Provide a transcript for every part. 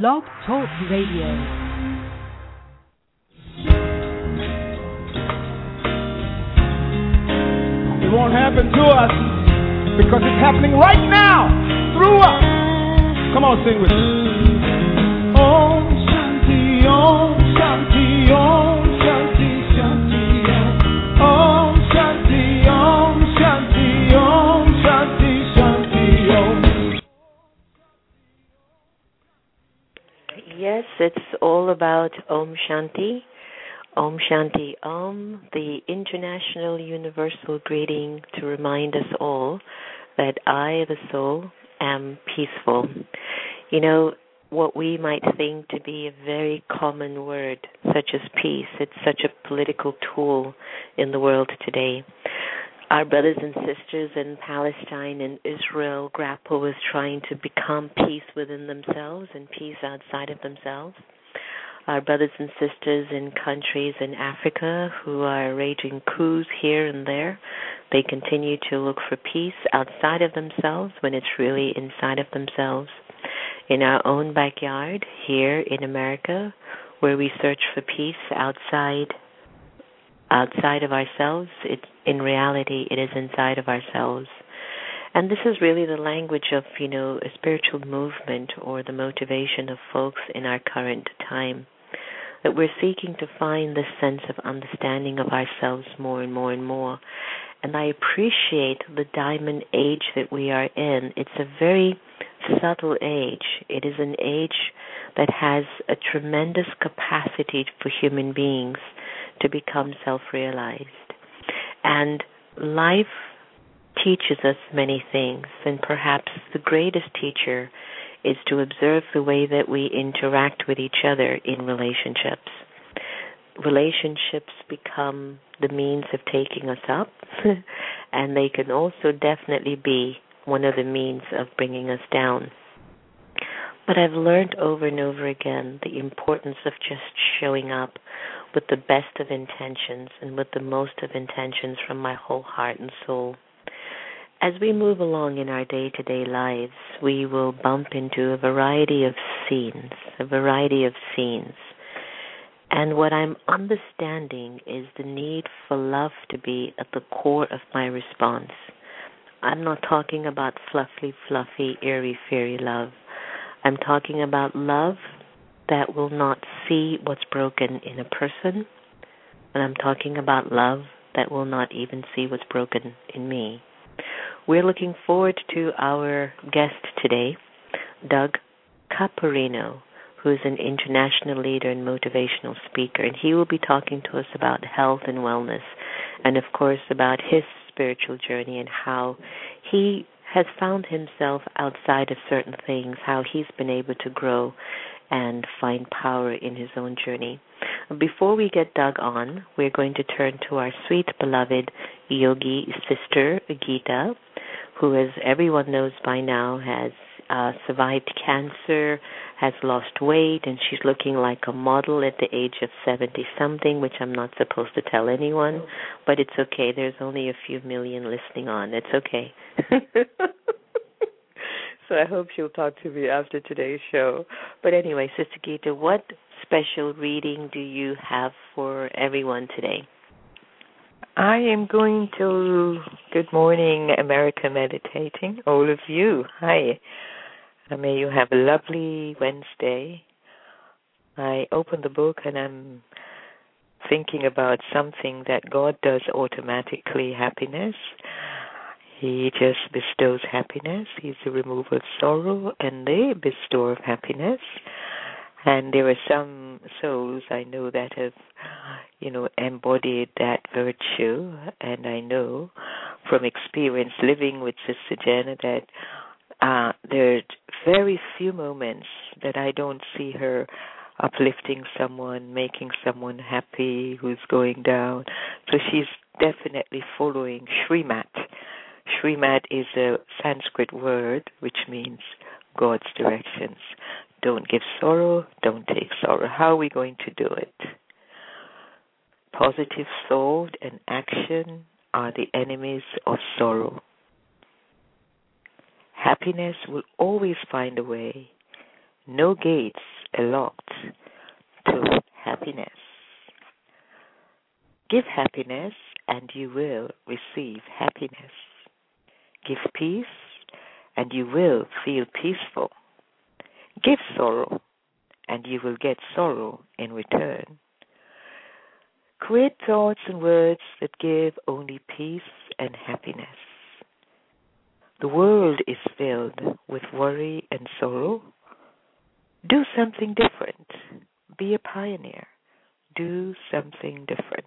Blog Talk Radio. It won't happen to us because it's happening right now through us. Come on, sing with me. Om Shanti, Om Shanti, Om it's all about Om Shanti. Om Shanti Om, the international universal greeting to remind us all that I, the soul, am peaceful. You know, what we might think to be a very common word, such as peace, it's such a political tool in the world today. Our brothers and sisters in Palestine and Israel grapple with trying to become peace within themselves and peace outside of themselves our brothers and sisters in countries in Africa who are raging coups here and there. They continue to look for peace outside of themselves when it's really inside of themselves. In our own backyard here in America, where we search for peace outside outside of ourselves, in reality it is inside of ourselves. And this is really the language of, you know, a spiritual movement or the motivation of folks in our current time. That we're seeking to find this sense of understanding of ourselves more and more and more. And I appreciate the diamond age that we are in. It's a very subtle age. It is an age that has a tremendous capacity for human beings to become self realized. And life teaches us many things, and perhaps the greatest teacher is to observe the way that we interact with each other in relationships. Relationships become the means of taking us up, and they can also definitely be one of the means of bringing us down. But I've learned over and over again the importance of just showing up with the best of intentions and with the most of intentions from my whole heart and soul. As we move along in our day to day lives, we will bump into a variety of scenes, a variety of scenes. And what I'm understanding is the need for love to be at the core of my response. I'm not talking about fluffy, fluffy, airy, fairy love. I'm talking about love that will not see what's broken in a person. And I'm talking about love that will not even see what's broken in me. We're looking forward to our guest today, Doug Caporrino, who is an international leader and motivational speaker, and he will be talking to us about health and wellness, and of course about his spiritual journey and how he has found himself outside of certain things, how he's been able to grow and find power in his own journey. Before we get Doug on, we're going to turn to our sweet beloved yogi sister, Gita, who, as everyone knows by now, has uh, survived cancer, has lost weight, and she's looking like a model at the age of 70 something, which I'm not supposed to tell anyone, but it's okay. There's only a few million listening on. It's okay. so I hope she'll talk to me after today's show. But anyway, Sister Gita, what special reading do you have for everyone today? I am going to Good Morning America Meditating, all of you. Hi. Uh, may you have a lovely Wednesday. I open the book and I'm thinking about something that God does automatically happiness. He just bestows happiness. He's the remover of sorrow and the bestower of happiness. And there are some souls I know that have, you know, embodied that virtue. And I know from experience living with Sister Jenna that uh, there are very few moments that I don't see her uplifting someone, making someone happy who's going down. So she's definitely following Shrimat. Shrimat is a Sanskrit word which means God's directions. Don't give sorrow, don't take sorrow. How are we going to do it? Positive thought and action are the enemies of sorrow. Happiness will always find a way, no gates are locked to happiness. Give happiness and you will receive happiness. Give peace and you will feel peaceful. Give sorrow and you will get sorrow in return. Create thoughts and words that give only peace and happiness. The world is filled with worry and sorrow. Do something different. Be a pioneer. Do something different.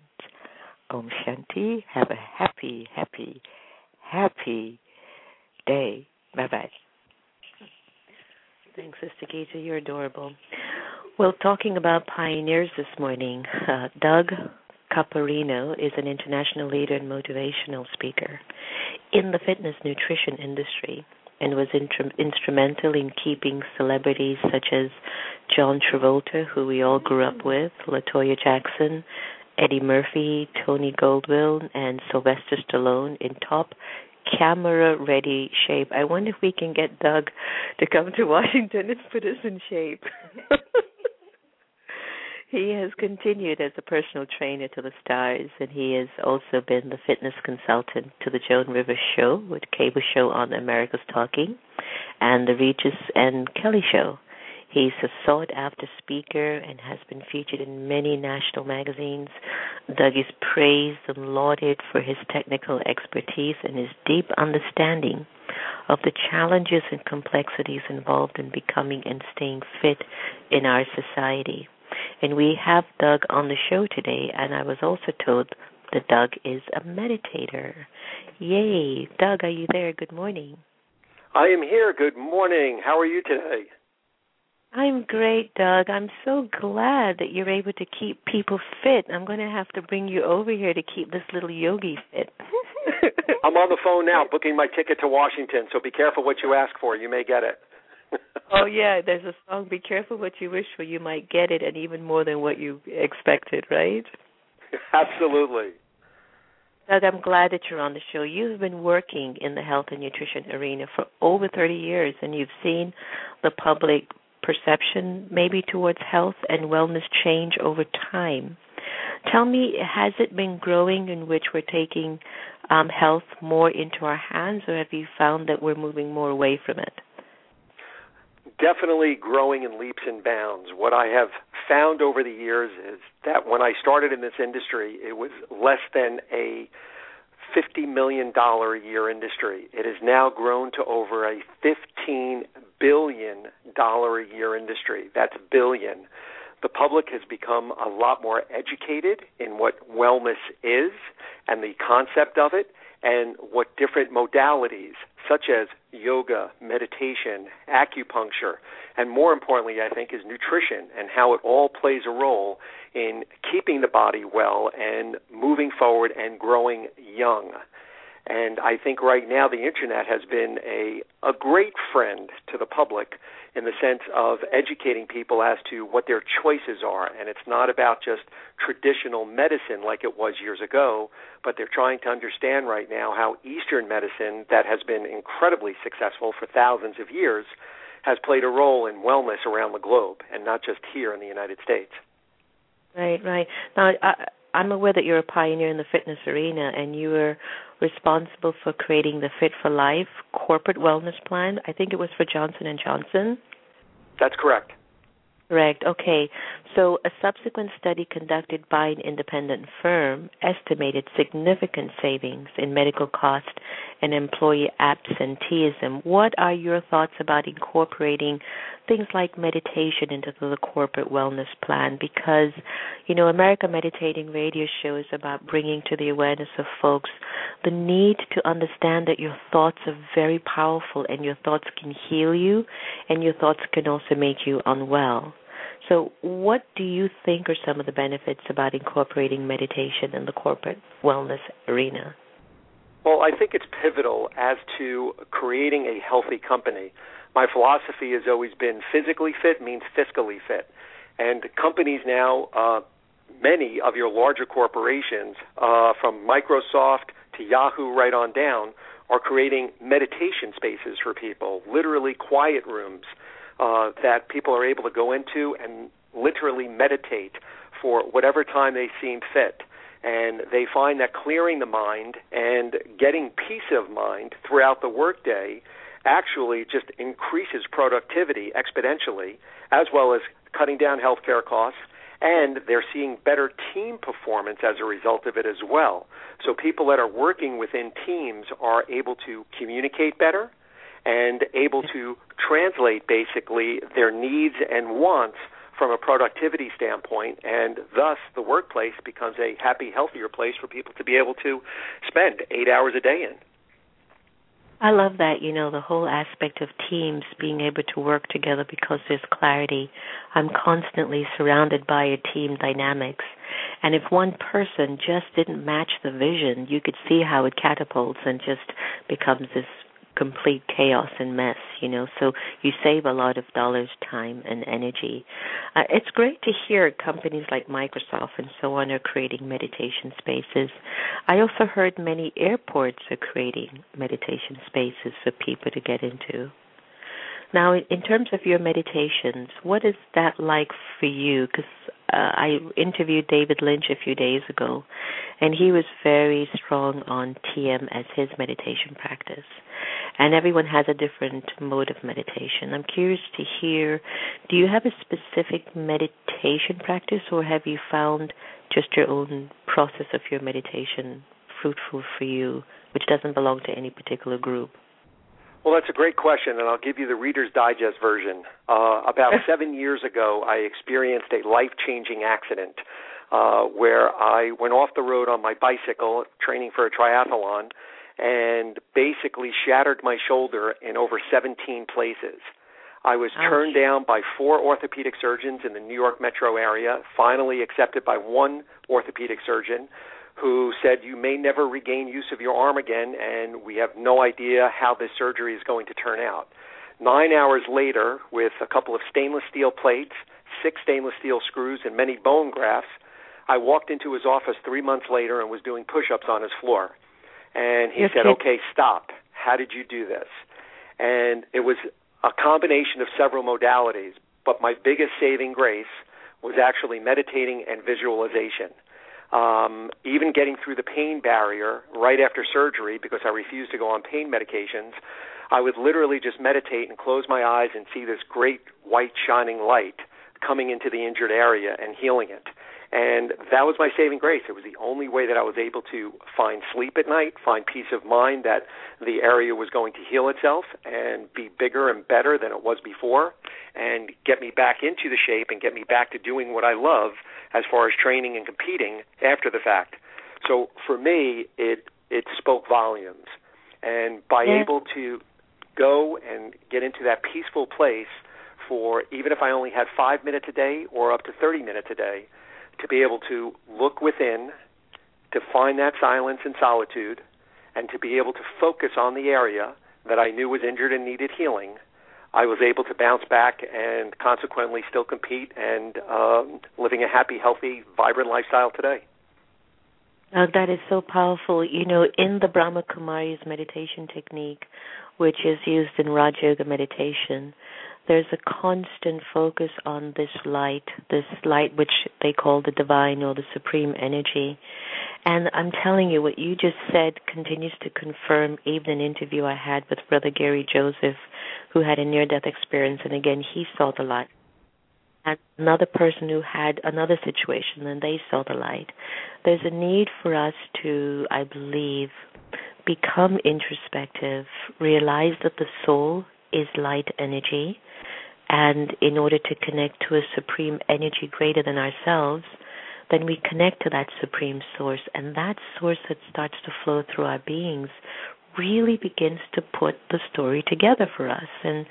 Om Shanti. Have a happy, happy, happy day. Bye bye. Thanks, Sister Geeta. You're adorable. Well, talking about pioneers this morning, uh, Doug Caporrino is an international leader and motivational speaker in the fitness nutrition industry and was instrumental in keeping celebrities such as John Travolta, who we all grew up with, Latoya Jackson, Eddie Murphy, Tony Goldwyn, and Sylvester Stallone in top camera ready shape. I wonder if we can get Doug to come to Washington and put us in shape. he has continued as a personal trainer to the stars, and he has also been the fitness consultant to the Joan Rivers Show, with cable show on America's Talking, and the Regis and Kelly Show. He's a sought after speaker and has been featured in many national magazines. Doug is praised and lauded for his technical expertise and his deep understanding of the challenges and complexities involved in becoming and staying fit in our society. And we have Doug on the show today, and I was also told that Doug is a meditator. Yay. Doug, are you there? Good morning. I am here. Good morning. How are you today? I'm great, Doug. I'm so glad that you're able to keep people fit. I'm going to have to bring you over here to keep this little yogi fit. I'm on the phone now booking my ticket to Washington, so be careful what you ask for. You may get it. oh yeah, there's a song "Be Careful What You Wish For." You might get it, and even more than what you expected, right? Absolutely. Doug, I'm glad that you're on the show. You've been working in the health and nutrition arena for over 30 years, and you've seen the public perception maybe towards health and wellness change over time. Tell me, has it been growing in which we're taking um, health more into our hands, or have you found that we're moving more away from it? Definitely growing in leaps and bounds. What I have found over the years is that when I started in this industry, it was less than a $50 million a year industry. It has now grown to over a $15 billion dollar a year industry. That's billion. The public has become a lot more educated in what wellness is and the concept of it and what different modalities such as yoga, meditation, acupuncture, and more importantly, I think, is nutrition and how it all plays a role in keeping the body well and moving forward and growing young. And I think right now the internet has been a a great friend to the public in the sense of educating people as to what their choices are. And it's not about just traditional medicine like it was years ago, but they're trying to understand right now how Eastern medicine, that has been incredibly successful for thousands of years, has played a role in wellness around the globe and not just here in the United States. Right, right. Now, I, I'm aware that you're a pioneer in the fitness arena, and you were responsible for creating the Fit for Life corporate wellness plan. I think it was for Johnson and Johnson. That's correct. Correct. Okay. So, a subsequent study conducted by an independent firm estimated significant savings in medical cost and employee absenteeism. What are your thoughts about incorporating things like meditation into the corporate wellness plan? Because, you know, America Meditating Radio Show is about bringing to the awareness of folks the need to understand that your thoughts are very powerful and your thoughts can heal you and your thoughts can also make you unwell. So, what do you think are some of the benefits about incorporating meditation in the corporate wellness arena? Well, I think it's pivotal as to creating a healthy company. My philosophy has always been physically fit means fiscally fit. And companies now, uh, many of your larger corporations, uh, from Microsoft to Yahoo right on down, are creating meditation spaces for people, literally quiet rooms uh, that people are able to go into and literally meditate for whatever time they seem fit. And they find that clearing the mind and getting peace of mind throughout the workday actually just increases productivity exponentially, as well as cutting down healthcare costs. And they're seeing better team performance as a result of it as well. So people that are working within teams are able to communicate better and able to translate basically their needs and wants from a productivity standpoint, and thus the workplace becomes a happy, healthier place for people to be able to spend eight hours a day in. I love that, you know, the whole aspect of teams being able to work together because there's clarity. I'm constantly surrounded by a team dynamics. And if one person just didn't match the vision, you could see how it catapults and just becomes this complete chaos and mess, you know. So you save a lot of dollars, time, and energy. Uh, it's great to hear companies like Microsoft and so on are creating meditation spaces. I also heard many airports are creating meditation spaces for people to get into. Now, in terms of your meditations, what is that like for you? Because uh, I interviewed David Lynch a few days ago, and he was very strong on TM as his meditation practice and everyone has a different mode of meditation. I'm curious to hear do you have a specific meditation practice, or have you found just your own process of your meditation fruitful for you, which doesn't belong to any particular group? Well, that's a great question, and I'll give you the Reader's Digest version. Uh, about seven years ago, I experienced a life changing accident uh, where I went off the road on my bicycle training for a triathlon and basically shattered my shoulder in over 17 places. I was Ouch. turned down by four orthopedic surgeons in the New York metro area, finally accepted by one orthopedic surgeon who said, You may never regain use of your arm again, and we have no idea how this surgery is going to turn out. Nine hours later, with a couple of stainless steel plates, six stainless steel screws, and many bone grafts, I walked into his office three months later and was doing push ups on his floor. And he said, "Okay, stop. How did you do this?" And it was a combination of several modalities, but my biggest saving grace was actually meditating and visualization. Um, even getting through the pain barrier right after surgery because I refused to go on pain medications, I would literally just meditate and close my eyes and see this great white shining light coming into the injured area and healing it. And that was my saving grace. It was the only way that I was able to find sleep at night, find peace of mind that the area was going to heal itself and be bigger and better than it was before, and get me back into the shape and get me back to doing what I love as far as training and competing after the fact. So for me, it it spoke volumes. And by yeah. able to go and get into that peaceful place for even if I only had five minutes a day or up to 30 minutes a day, to be able to look within, to find that silence and solitude, and to be able to focus on the area that I knew was injured and needed healing, I was able to bounce back and consequently still compete and um, living a happy, healthy, vibrant lifestyle today. Uh, that is so powerful. You know, in the Brahma Kumari's meditation technique, which is used in Raja Yoga meditation, there's a constant focus on this light, this light which they call the divine or the supreme energy. And I'm telling you, what you just said continues to confirm even an interview I had with Brother Gary Joseph, who had a near death experience, and again, he saw the light. And another person who had another situation, and they saw the light. There's a need for us to, I believe, become introspective, realize that the soul is light energy, and in order to connect to a supreme energy greater than ourselves, then we connect to that supreme source. And that source that starts to flow through our beings really begins to put the story together for us. And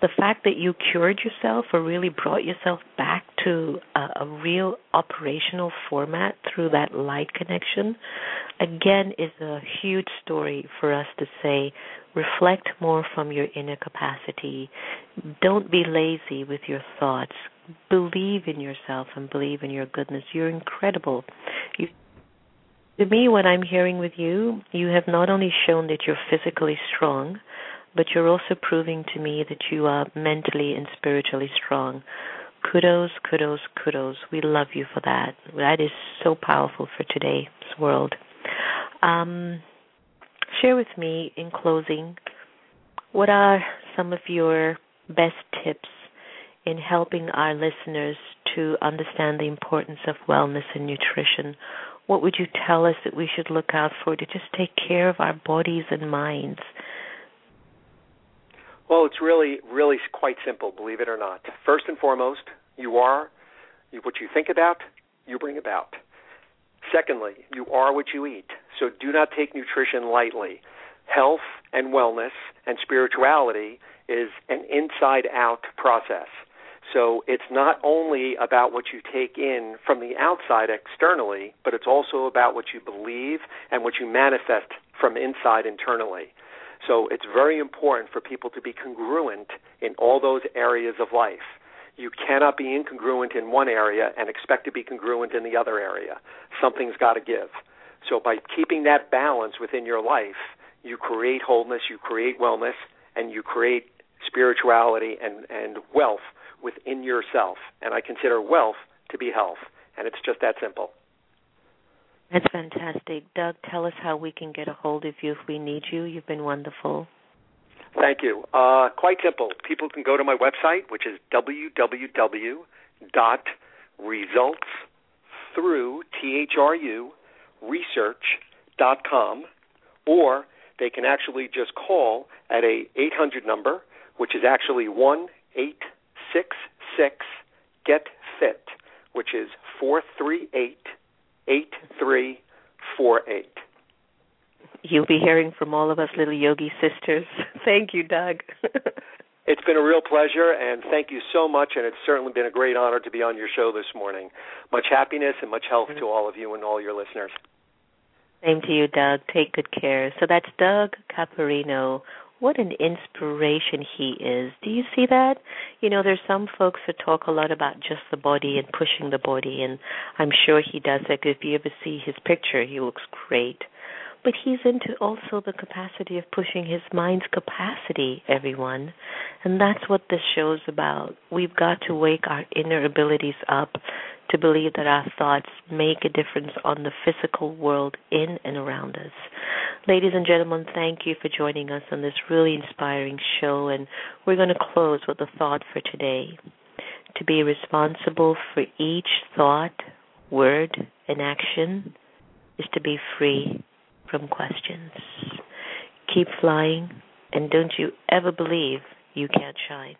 the fact that you cured yourself or really brought yourself back to a, a real operational format through that light connection, again, is a huge story for us to say reflect more from your inner capacity. Don't be lazy with your thoughts. Believe in yourself and believe in your goodness. You're incredible. You, to me, what I'm hearing with you, you have not only shown that you're physically strong, but you're also proving to me that you are mentally and spiritually strong. Kudos, kudos, kudos. We love you for that. That is so powerful for today's world. Um, share with me in closing what are some of your best tips in helping our listeners to understand the importance of wellness and nutrition? What would you tell us that we should look out for to just take care of our bodies and minds? Well, it's really, really quite simple, believe it or not. First and foremost, you are what you think about, you bring about. Secondly, you are what you eat. So do not take nutrition lightly. Health and wellness and spirituality is an inside out process. So it's not only about what you take in from the outside externally, but it's also about what you believe and what you manifest from inside internally. So it's very important for people to be congruent in all those areas of life. You cannot be incongruent in one area and expect to be congruent in the other area. Something's got to give. So by keeping that balance within your life, you create wholeness, you create wellness, and you create spirituality and, and wealth within yourself. And I consider wealth to be health. And it's just that simple. That's fantastic. Doug, tell us how we can get a hold of you if we need you. You've been wonderful. Thank you. Uh, quite simple. People can go to my website, which is www.resultsthrough, T-H-R-U, research.com, or they can actually just call at a 800 number, which is actually 1 866 Get Fit, which is 438 8348. You'll be hearing from all of us little yogi sisters. Thank you, Doug. it's been a real pleasure, and thank you so much. And it's certainly been a great honor to be on your show this morning. Much happiness and much health to all of you and all your listeners. Same to you, Doug. Take good care. So that's Doug Caporrino. What an inspiration he is. Do you see that? You know, there's some folks that talk a lot about just the body and pushing the body, and I'm sure he does that. If you ever see his picture, he looks great but he's into also the capacity of pushing his mind's capacity, everyone. And that's what this show's about. We've got to wake our inner abilities up to believe that our thoughts make a difference on the physical world in and around us. Ladies and gentlemen, thank you for joining us on this really inspiring show. And we're going to close with a thought for today. To be responsible for each thought, word, and action is to be free from questions. Keep flying, and don't you ever believe you can't shine.